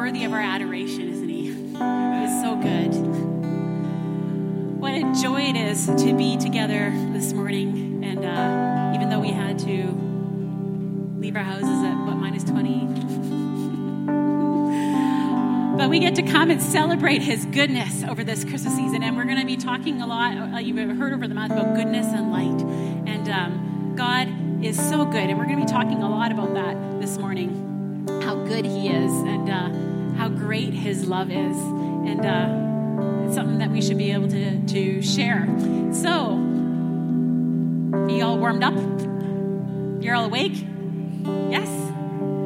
worthy of our adoration, isn't He? He is so good. What a joy it is to be together this morning. And uh, even though we had to leave our houses at what, minus 20? but we get to come and celebrate His goodness over this Christmas season. And we're going to be talking a lot, uh, you've heard over the month, about goodness and light. And um, God is so good. And we're going to be talking a lot about that this morning how good He is and uh, how great His love is. And uh, it's something that we should be able to, to share. So, you all warmed up? You're all awake? Yes?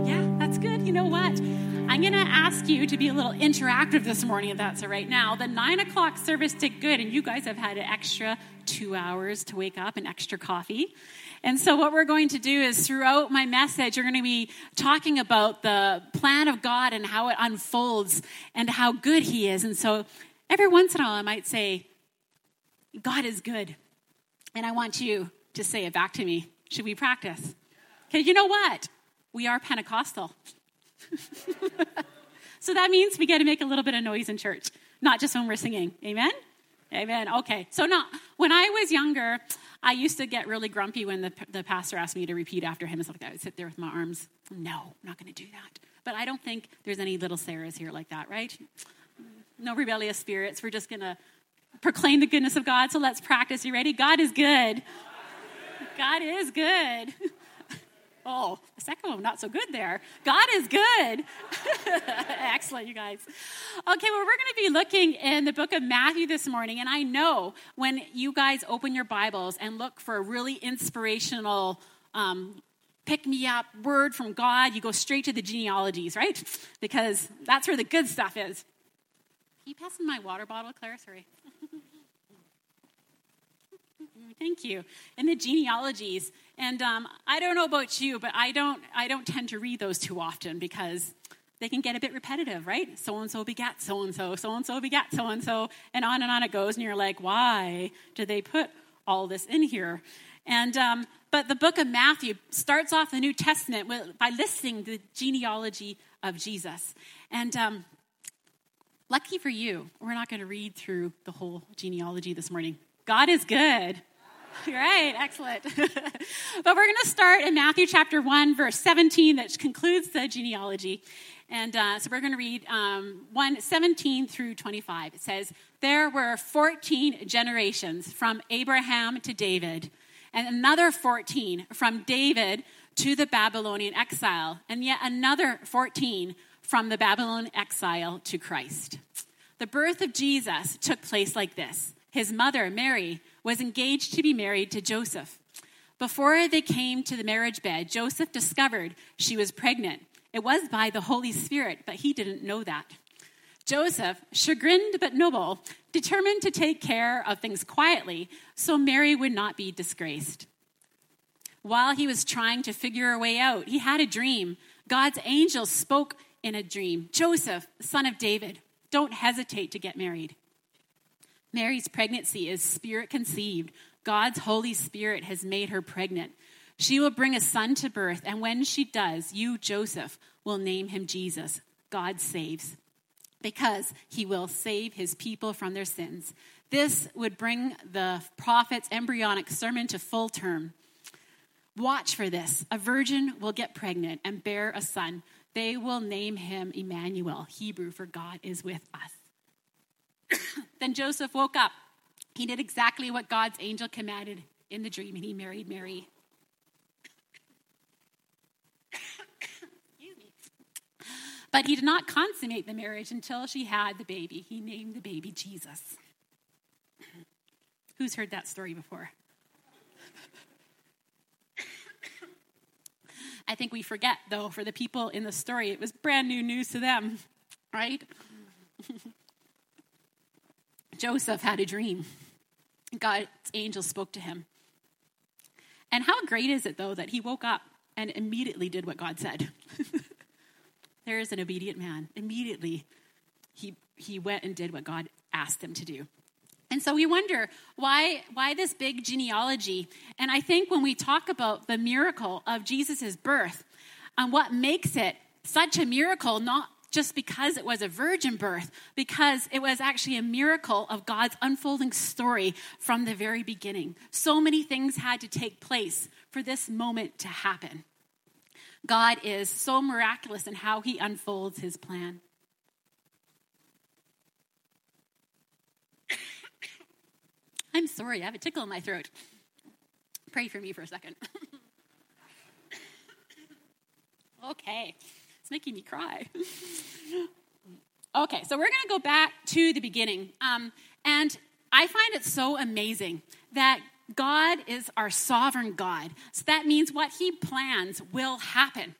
Yeah, that's good. You know what? I'm going to ask you to be a little interactive this morning, if that's all right. Now, the nine o'clock service did good, and you guys have had an extra two hours to wake up and extra coffee. And so, what we're going to do is throughout my message, you're going to be talking about the plan of God and how it unfolds and how good He is. And so, every once in a while, I might say, God is good. And I want you to say it back to me. Should we practice? Okay, you know what? We are Pentecostal. so that means we get to make a little bit of noise in church, not just when we're singing. Amen? Amen. Okay. So now, when I was younger, I used to get really grumpy when the, the pastor asked me to repeat after him and stuff like that. I would sit there with my arms. No, I'm not going to do that. But I don't think there's any little Sarahs here like that, right? No rebellious spirits. We're just going to proclaim the goodness of God. So let's practice. You ready? God is good. God is good. Oh, the second one, not so good there. God is good. Excellent, you guys. Okay, well, we're going to be looking in the book of Matthew this morning. And I know when you guys open your Bibles and look for a really inspirational, um, pick me up word from God, you go straight to the genealogies, right? Because that's where the good stuff is. Can you pass me my water bottle, Claire? Sorry. Thank you. In the genealogies, and um, I don't know about you, but I don't, I don't tend to read those too often because they can get a bit repetitive, right? So and so begat so and so, so and so begat so and so, and on and on it goes. And you're like, why did they put all this in here? And um, but the book of Matthew starts off the New Testament with, by listing the genealogy of Jesus. And um, lucky for you, we're not going to read through the whole genealogy this morning. God is good. Right, excellent. but we're going to start in Matthew chapter 1, verse 17, that concludes the genealogy. And uh, so we're going to read um, 1 17 through 25. It says, There were 14 generations from Abraham to David, and another 14 from David to the Babylonian exile, and yet another 14 from the Babylonian exile to Christ. The birth of Jesus took place like this. His mother, Mary, was engaged to be married to Joseph. Before they came to the marriage bed, Joseph discovered she was pregnant. It was by the Holy Spirit, but he didn't know that. Joseph, chagrined but noble, determined to take care of things quietly so Mary would not be disgraced. While he was trying to figure a way out, he had a dream. God's angel spoke in a dream Joseph, son of David, don't hesitate to get married. Mary's pregnancy is spirit conceived. God's Holy Spirit has made her pregnant. She will bring a son to birth, and when she does, you, Joseph, will name him Jesus. God saves, because he will save his people from their sins. This would bring the prophet's embryonic sermon to full term. Watch for this. A virgin will get pregnant and bear a son. They will name him Emmanuel, Hebrew for God is with us. then Joseph woke up. He did exactly what God's angel commanded in the dream, and he married Mary. But he did not consummate the marriage until she had the baby. He named the baby Jesus. Who's heard that story before? I think we forget, though, for the people in the story, it was brand new news to them, right? Joseph had a dream. God's angel spoke to him. And how great is it, though, that he woke up and immediately did what God said? there is an obedient man. Immediately, he, he went and did what God asked him to do. And so we wonder why, why this big genealogy? And I think when we talk about the miracle of Jesus' birth and what makes it such a miracle, not just because it was a virgin birth, because it was actually a miracle of God's unfolding story from the very beginning. So many things had to take place for this moment to happen. God is so miraculous in how he unfolds his plan. I'm sorry, I have a tickle in my throat. Pray for me for a second. okay, it's making me cry. okay, so we're going to go back to the beginning. Um, and I find it so amazing that God is our sovereign God. So that means what he plans will happen.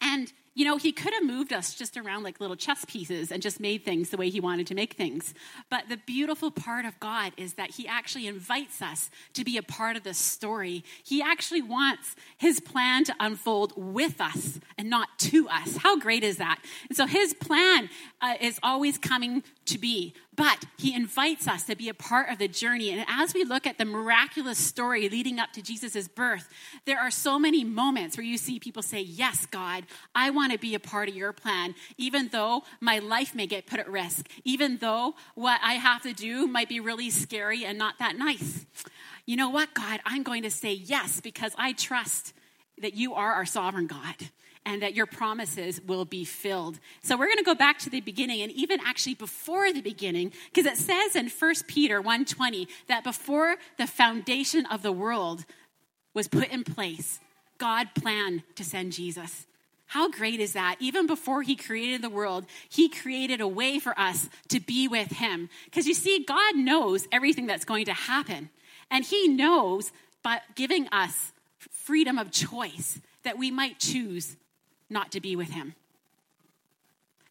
And you know, he could have moved us just around like little chess pieces and just made things the way he wanted to make things. But the beautiful part of God is that he actually invites us to be a part of the story. He actually wants his plan to unfold with us and not to us. How great is that? And so his plan uh, is always coming to be. But he invites us to be a part of the journey. And as we look at the miraculous story leading up to Jesus' birth, there are so many moments where you see people say, Yes, God, I want to be a part of your plan, even though my life may get put at risk, even though what I have to do might be really scary and not that nice. You know what, God? I'm going to say yes because I trust that you are our sovereign God and that your promises will be filled. So we're going to go back to the beginning and even actually before the beginning because it says in 1 Peter 1:20 that before the foundation of the world was put in place, God planned to send Jesus. How great is that? Even before he created the world, he created a way for us to be with him. Because you see, God knows everything that's going to happen. And he knows by giving us freedom of choice that we might choose not to be with him.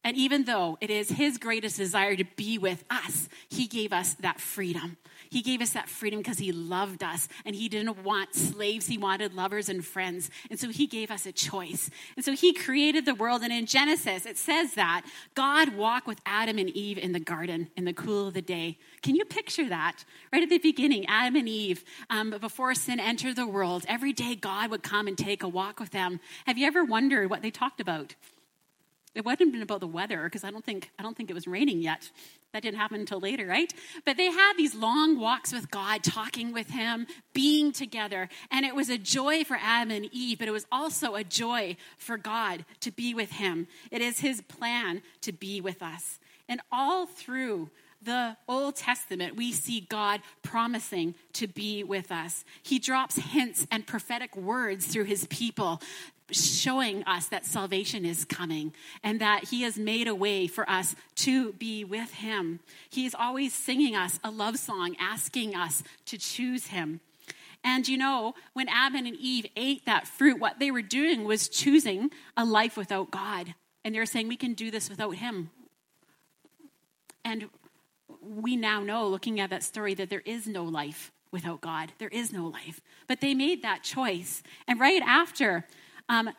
And even though it is his greatest desire to be with us, he gave us that freedom. He gave us that freedom because he loved us and he didn't want slaves. He wanted lovers and friends. And so he gave us a choice. And so he created the world. And in Genesis, it says that God walked with Adam and Eve in the garden in the cool of the day. Can you picture that? Right at the beginning, Adam and Eve, um, before sin entered the world, every day God would come and take a walk with them. Have you ever wondered what they talked about? It wasn't have been about the weather because I don't think I don't think it was raining yet. That didn't happen until later, right? But they had these long walks with God, talking with Him, being together, and it was a joy for Adam and Eve, but it was also a joy for God to be with Him. It is His plan to be with us, and all through the Old Testament, we see God promising to be with us. He drops hints and prophetic words through his people showing us that salvation is coming and that he has made a way for us to be with him. He's always singing us a love song, asking us to choose him. And you know, when Adam and Eve ate that fruit, what they were doing was choosing a life without God. And they're saying, we can do this without him. And we now know, looking at that story, that there is no life without God. There is no life. But they made that choice. And right after, um,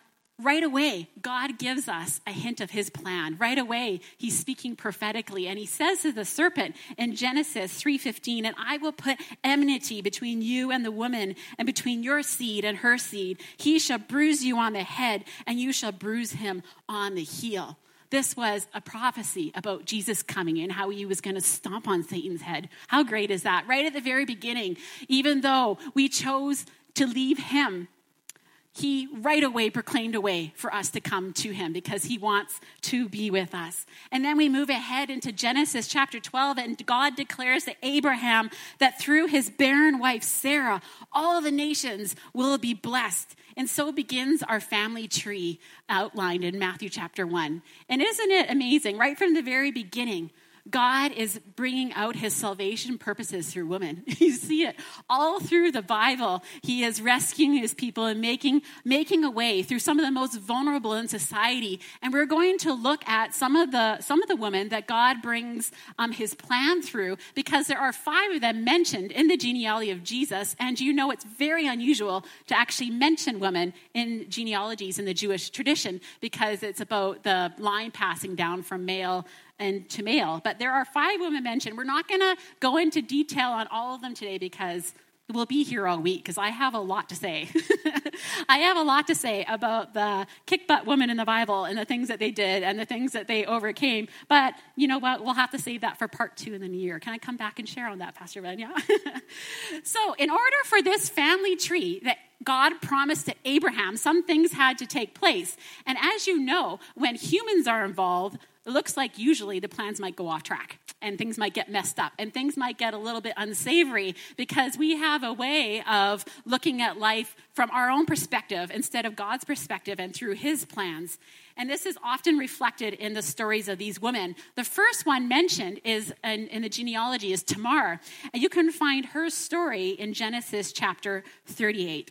right away, God gives us a hint of his plan. Right away, he's speaking prophetically. And he says to the serpent in Genesis 3.15, And I will put enmity between you and the woman, and between your seed and her seed. He shall bruise you on the head, and you shall bruise him on the heel. This was a prophecy about Jesus coming and how he was going to stomp on Satan's head. How great is that? Right at the very beginning, even though we chose to leave him he right away proclaimed a way for us to come to him because he wants to be with us. And then we move ahead into Genesis chapter 12, and God declares to Abraham that through his barren wife Sarah, all the nations will be blessed. And so begins our family tree outlined in Matthew chapter 1. And isn't it amazing? Right from the very beginning, God is bringing out his salvation purposes through women. you see it all through the Bible. He is rescuing his people and making, making a way through some of the most vulnerable in society. And we're going to look at some of the, some of the women that God brings um, his plan through because there are five of them mentioned in the genealogy of Jesus. And you know it's very unusual to actually mention women in genealogies in the Jewish tradition because it's about the line passing down from male and to male. But there are five women mentioned. We're not going to go into detail on all of them today because we'll be here all week because I have a lot to say. I have a lot to say about the kick butt woman in the Bible and the things that they did and the things that they overcame. But you know what? We'll have to save that for part two in the new year. Can I come back and share on that, Pastor Ben? Yeah. so, in order for this family tree that God promised to Abraham, some things had to take place. And as you know, when humans are involved, it looks like usually the plans might go off track and things might get messed up and things might get a little bit unsavory because we have a way of looking at life from our own perspective instead of God's perspective and through his plans. And this is often reflected in the stories of these women. The first one mentioned is in, in the genealogy is Tamar. And you can find her story in Genesis chapter 38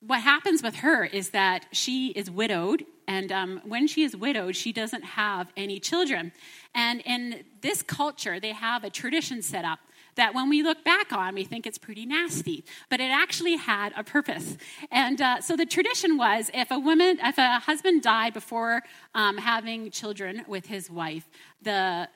what happens with her is that she is widowed, and um, when she is widowed, she doesn't have any children. And in this culture, they have a tradition set up that when we look back on, we think it's pretty nasty, but it actually had a purpose. And uh, so the tradition was if a woman, if a husband died before um, having children with his wife, the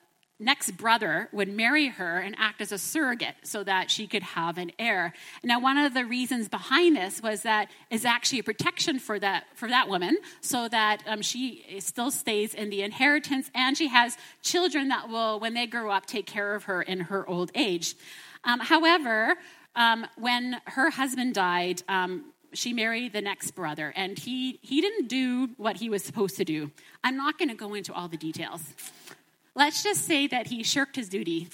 next brother would marry her and act as a surrogate so that she could have an heir. Now, one of the reasons behind this was that is actually a protection for that for that woman, so that um, she still stays in the inheritance, and she has children that will, when they grow up, take care of her in her old age. Um, however, um, when her husband died, um, she married the next brother, and he he didn't do what he was supposed to do. I'm not going to go into all the details. Let's just say that he shirked his duty.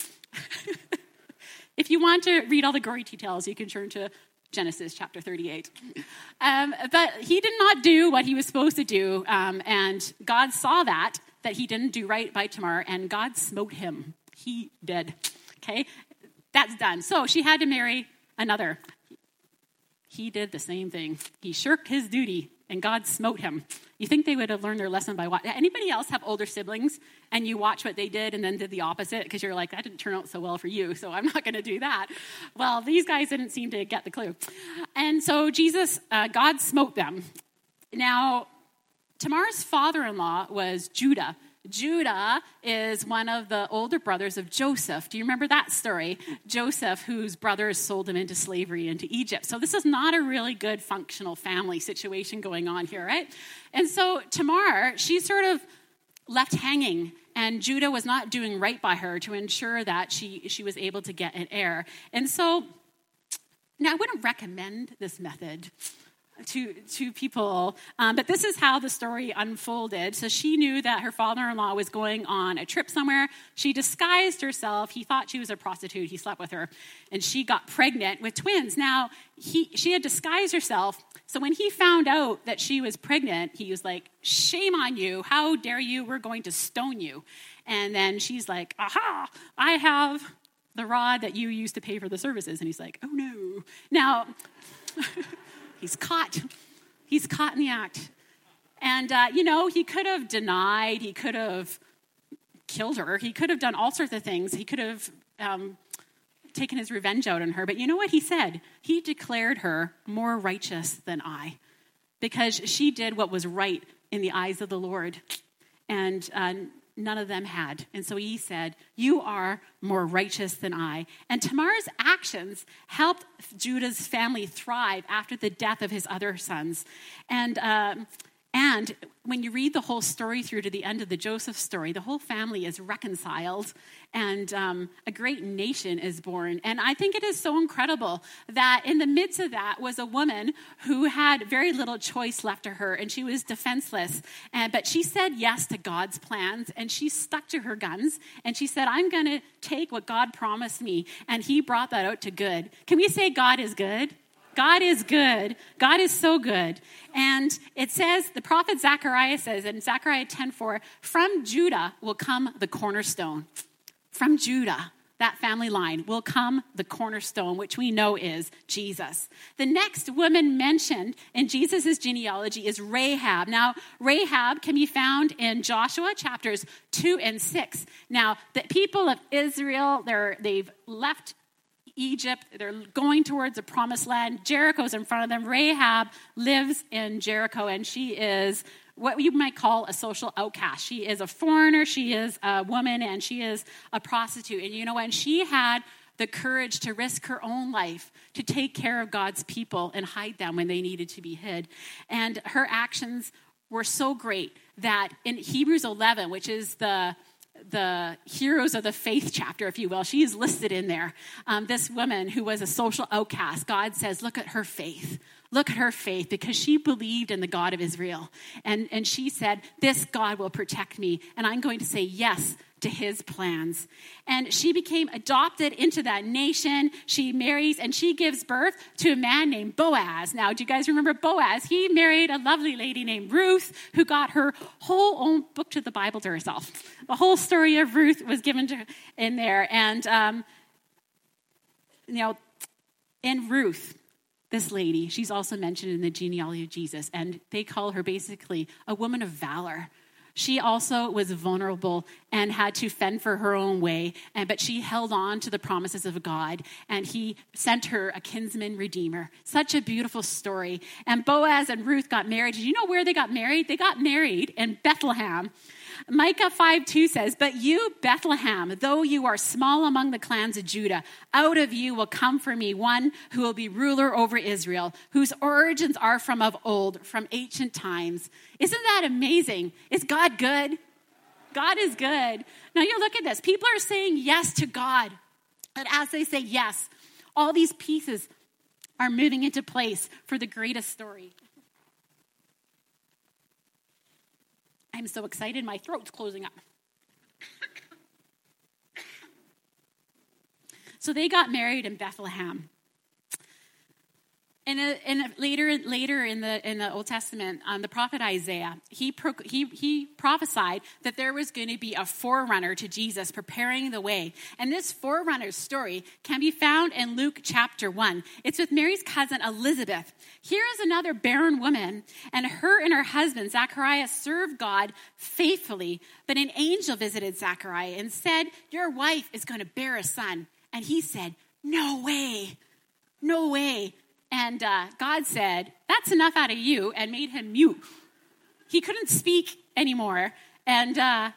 if you want to read all the gory details, you can turn to Genesis chapter 38. Um, but he did not do what he was supposed to do, um, and God saw that, that he didn't do right by Tamar, and God smote him. He did. Okay? That's done. So she had to marry another. He did the same thing. He shirked his duty and God smote him. You think they would have learned their lesson by what? Anybody else have older siblings and you watch what they did and then did the opposite because you're like, that didn't turn out so well for you, so I'm not going to do that. Well, these guys didn't seem to get the clue. And so Jesus, uh, God smote them. Now, Tamar's father in law was Judah. Judah is one of the older brothers of Joseph. Do you remember that story? Joseph, whose brothers sold him into slavery into Egypt. So, this is not a really good functional family situation going on here, right? And so, Tamar, she's sort of left hanging, and Judah was not doing right by her to ensure that she, she was able to get an heir. And so, now I wouldn't recommend this method to, to people. Um, but this is how the story unfolded. So she knew that her father in law was going on a trip somewhere. She disguised herself. He thought she was a prostitute. He slept with her. And she got pregnant with twins. Now, he, she had disguised herself. So when he found out that she was pregnant, he was like, Shame on you. How dare you? We're going to stone you. And then she's like, Aha, I have the rod that you used to pay for the services. And he's like, Oh no. Now, He's caught. He's caught in the act. And, uh, you know, he could have denied, he could have killed her, he could have done all sorts of things. He could have um, taken his revenge out on her. But you know what he said? He declared her more righteous than I because she did what was right in the eyes of the Lord. And uh, none of them had. And so he said, You are more righteous than I. And Tamar's actions helped Judah's family thrive after the death of his other sons. And um, and when you read the whole story through to the end of the Joseph story, the whole family is reconciled and um, a great nation is born. And I think it is so incredible that in the midst of that was a woman who had very little choice left to her and she was defenseless. And, but she said yes to God's plans and she stuck to her guns and she said, I'm going to take what God promised me. And he brought that out to good. Can we say God is good? God is good. God is so good. And it says, the prophet Zechariah says in Zechariah 10:4, from Judah will come the cornerstone. From Judah, that family line, will come the cornerstone, which we know is Jesus. The next woman mentioned in Jesus' genealogy is Rahab. Now, Rahab can be found in Joshua chapters 2 and 6. Now, the people of Israel, they're, they've left Egypt. They're going towards the promised land. Jericho's in front of them. Rahab lives in Jericho, and she is what you might call a social outcast. She is a foreigner, she is a woman, and she is a prostitute. And you know, when she had the courage to risk her own life to take care of God's people and hide them when they needed to be hid. And her actions were so great that in Hebrews 11, which is the the heroes of the faith chapter, if you will. She is listed in there. Um, this woman who was a social outcast, God says, Look at her faith. Look at her faith because she believed in the God of Israel. And, and she said, This God will protect me, and I'm going to say yes to his plans. And she became adopted into that nation. She marries and she gives birth to a man named Boaz. Now, do you guys remember Boaz? He married a lovely lady named Ruth who got her whole own book to the Bible to herself. The whole story of Ruth was given to in there. And, um, you know, in Ruth, this lady, she's also mentioned in the genealogy of Jesus, and they call her basically a woman of valor. She also was vulnerable and had to fend for her own way, and, but she held on to the promises of God, and he sent her a kinsman redeemer. Such a beautiful story. And Boaz and Ruth got married. Did you know where they got married? They got married in Bethlehem. Micah 5 2 says, But you, Bethlehem, though you are small among the clans of Judah, out of you will come for me one who will be ruler over Israel, whose origins are from of old, from ancient times. Isn't that amazing? Is God good? God is good. Now you look at this. People are saying yes to God. And as they say yes, all these pieces are moving into place for the greatest story. I'm so excited, my throat's closing up. so they got married in Bethlehem. And, and later, later in the in the Old Testament, um, the prophet Isaiah he, pro, he he prophesied that there was going to be a forerunner to Jesus, preparing the way. And this forerunner's story can be found in Luke chapter one. It's with Mary's cousin Elizabeth. Here is another barren woman, and her and her husband Zachariah served God faithfully. But an angel visited Zachariah and said, "Your wife is going to bear a son." And he said, "No way, no way." And uh, God said, That's enough out of you, and made him mute. He couldn't speak anymore. And uh,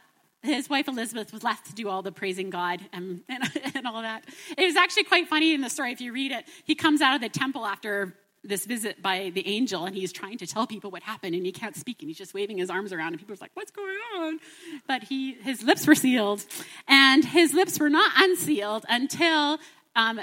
his wife Elizabeth was left to do all the praising God and, and, and all that. It was actually quite funny in the story if you read it. He comes out of the temple after this visit by the angel and he's trying to tell people what happened and he can't speak and he's just waving his arms around and people are like what's going on but he his lips were sealed and his lips were not unsealed until um,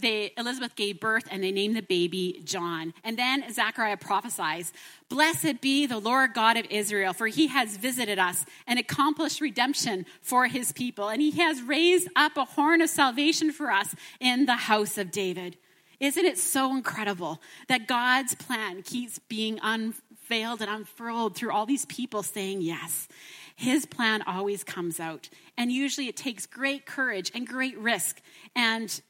they, Elizabeth gave birth and they named the baby John. And then Zechariah prophesies, Blessed be the Lord God of Israel, for he has visited us and accomplished redemption for his people. And he has raised up a horn of salvation for us in the house of David. Isn't it so incredible that God's plan keeps being unveiled and unfurled through all these people saying yes? His plan always comes out. And usually it takes great courage and great risk. And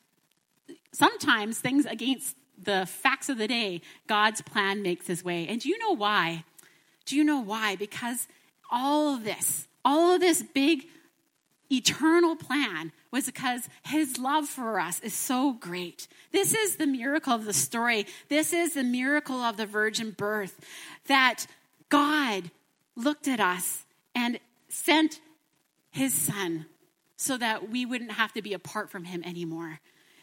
sometimes things against the facts of the day, God's plan makes his way. And do you know why? Do you know why? Because all of this, all of this big eternal plan was because his love for us is so great. This is the miracle of the story. This is the miracle of the virgin birth that God looked at us and sent his son so that we wouldn't have to be apart from him anymore.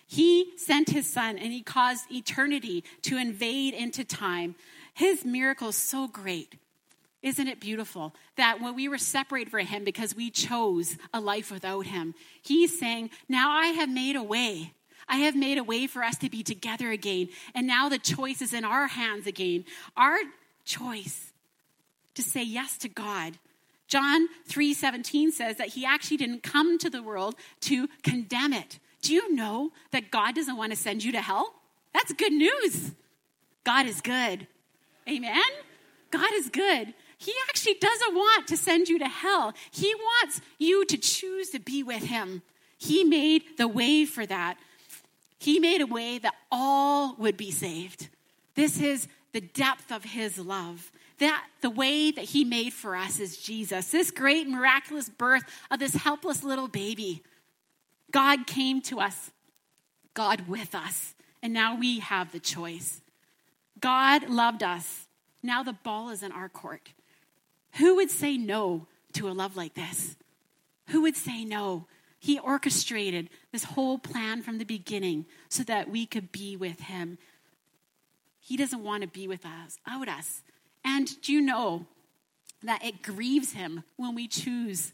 He sent his son and he caused eternity to invade into time. His miracle is so great. Isn't it beautiful that when we were separated from him because we chose a life without him, he's saying, Now I have made a way. I have made a way for us to be together again. And now the choice is in our hands again. Our choice to say yes to God. John 3:17 says that he actually didn't come to the world to condemn it, do you know that God doesn't want to send you to hell? That's good news. God is good. Amen? God is good. He actually doesn't want to send you to hell. He wants you to choose to be with Him. He made the way for that. He made a way that all would be saved. This is the depth of His love. That the way that He made for us is Jesus. This great miraculous birth of this helpless little baby God came to us, God with us, and now we have the choice. God loved us. Now the ball is in our court. Who would say no to a love like this? Who would say no? He orchestrated this whole plan from the beginning so that we could be with Him. He doesn't want to be with us, out us. And do you know that it grieves Him when we choose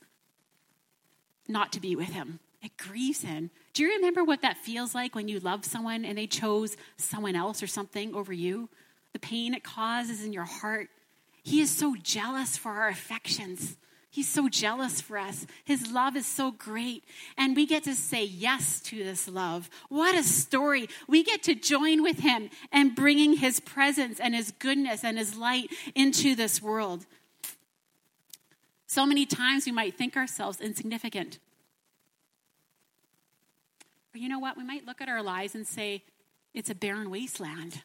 not to be with Him? It grieves Him. Do you remember what that feels like when you love someone and they chose someone else or something over you? The pain it causes in your heart. He is so jealous for our affections. He's so jealous for us. His love is so great. And we get to say yes to this love. What a story. We get to join with him and bringing his presence and his goodness and his light into this world. So many times we might think ourselves insignificant. You know what? We might look at our lives and say, it's a barren wasteland.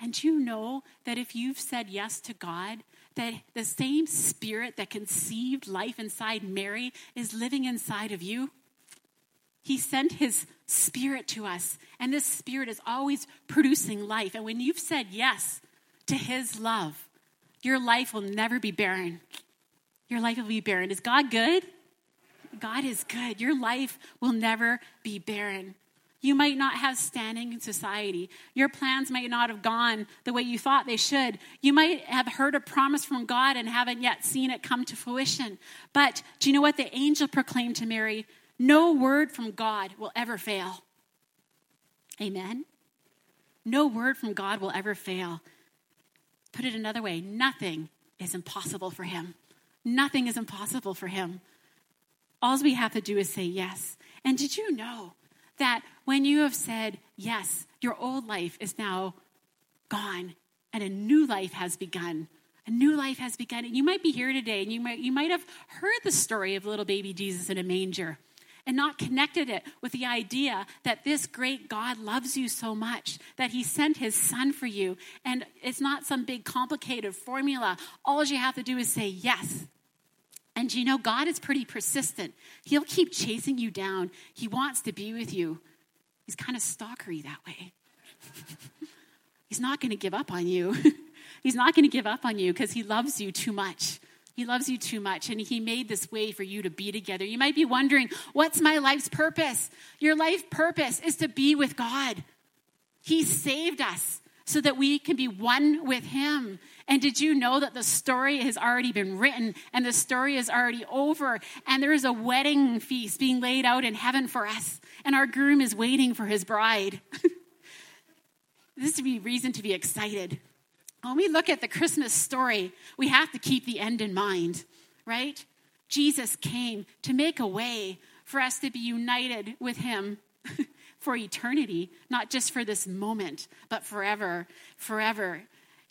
And you know that if you've said yes to God, that the same spirit that conceived life inside Mary is living inside of you. He sent his spirit to us, and this spirit is always producing life. And when you've said yes to his love, your life will never be barren. Your life will be barren. Is God good? God is good. Your life will never be barren. You might not have standing in society. Your plans might not have gone the way you thought they should. You might have heard a promise from God and haven't yet seen it come to fruition. But do you know what the angel proclaimed to Mary? No word from God will ever fail. Amen? No word from God will ever fail. Put it another way nothing is impossible for him. Nothing is impossible for him. All we have to do is say yes. And did you know that when you have said yes, your old life is now gone and a new life has begun. A new life has begun. And you might be here today and you might, you might have heard the story of little baby Jesus in a manger and not connected it with the idea that this great God loves you so much that he sent his son for you. And it's not some big complicated formula. All you have to do is say yes. And you know, God is pretty persistent. He'll keep chasing you down. He wants to be with you. He's kind of stalkery that way. He's not going to give up on you. He's not going to give up on you because he loves you too much. He loves you too much, and He made this way for you to be together. You might be wondering, what's my life's purpose? Your life purpose is to be with God. He saved us so that we can be one with Him. And did you know that the story has already been written and the story is already over? And there is a wedding feast being laid out in heaven for us, and our groom is waiting for his bride. this would be reason to be excited. When we look at the Christmas story, we have to keep the end in mind, right? Jesus came to make a way for us to be united with him for eternity, not just for this moment, but forever, forever.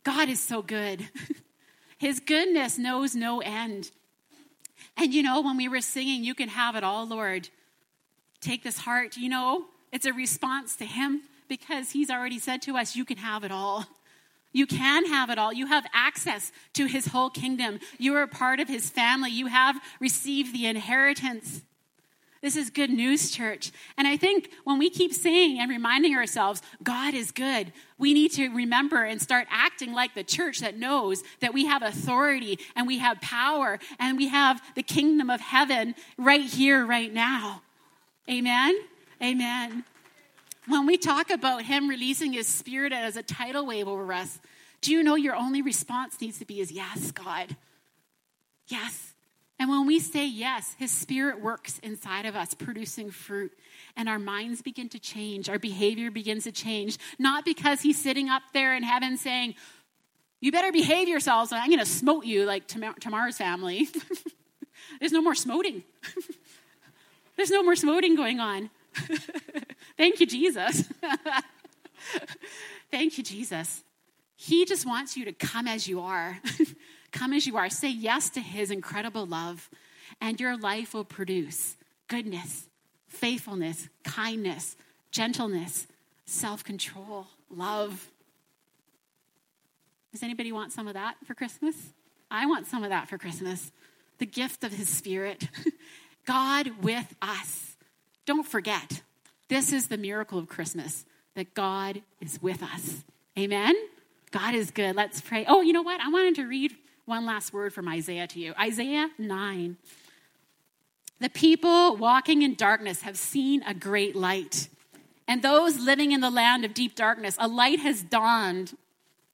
God is so good. His goodness knows no end. And you know, when we were singing, You Can Have It All, Lord, take this heart, you know, it's a response to Him because He's already said to us, You can have it all. You can have it all. You have access to His whole kingdom. You are a part of His family. You have received the inheritance. This is good news, church. And I think when we keep saying and reminding ourselves, God is good, we need to remember and start acting like the church that knows that we have authority and we have power and we have the kingdom of heaven right here, right now. Amen? Amen. When we talk about Him releasing His Spirit as a tidal wave over us, do you know your only response needs to be is yes, God. Yes. And when we say yes, His Spirit works inside of us, producing fruit. And our minds begin to change. Our behavior begins to change. Not because He's sitting up there in heaven saying, You better behave yourselves, I'm going to smote you like Tamar's family. There's no more smoting. There's no more smoting going on. Thank you, Jesus. Thank you, Jesus. He just wants you to come as you are. Come as you are. Say yes to his incredible love, and your life will produce goodness, faithfulness, kindness, gentleness, self control, love. Does anybody want some of that for Christmas? I want some of that for Christmas. The gift of his spirit. God with us. Don't forget, this is the miracle of Christmas that God is with us. Amen? God is good. Let's pray. Oh, you know what? I wanted to read one last word from Isaiah to you Isaiah 9. The people walking in darkness have seen a great light. And those living in the land of deep darkness, a light has dawned.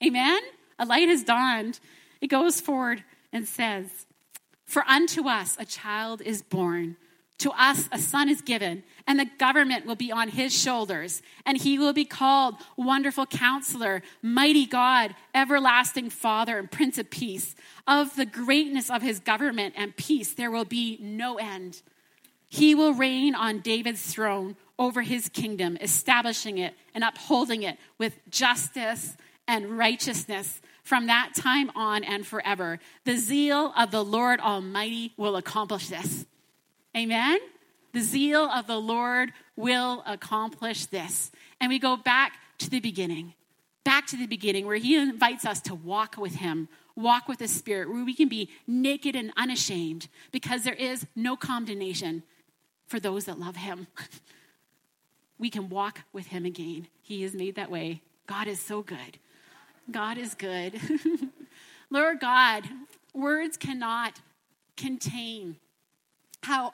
Amen? A light has dawned. It goes forward and says, For unto us a child is born to us a son is given, and the government will be on his shoulders, and he will be called Wonderful Counselor, Mighty God, Everlasting Father, and Prince of Peace. Of the greatness of his government and peace, there will be no end. He will reign on David's throne over his kingdom, establishing it and upholding it with justice and righteousness from that time on and forever. The zeal of the Lord Almighty will accomplish this. Amen? The zeal of the Lord will accomplish this. And we go back to the beginning, back to the beginning where He invites us to walk with Him, walk with the Spirit, where we can be naked and unashamed because there is no condemnation for those that love Him. we can walk with Him again. He has made that way. God is so good. God is good. Lord God, words cannot contain how,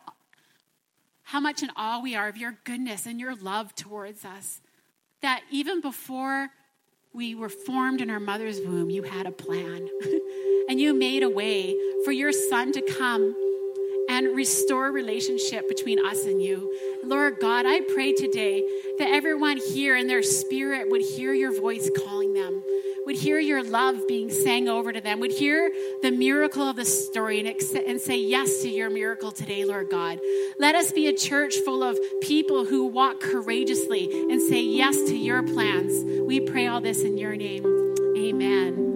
how much in awe we are of your goodness and your love towards us. That even before we were formed in our mother's womb, you had a plan. and you made a way for your son to come and restore relationship between us and you. Lord God, I pray today that everyone here in their spirit would hear your voice calling them would hear your love being sang over to them, would hear the miracle of the story and, and say yes to your miracle today, Lord God. Let us be a church full of people who walk courageously and say yes to your plans. We pray all this in your name. Amen.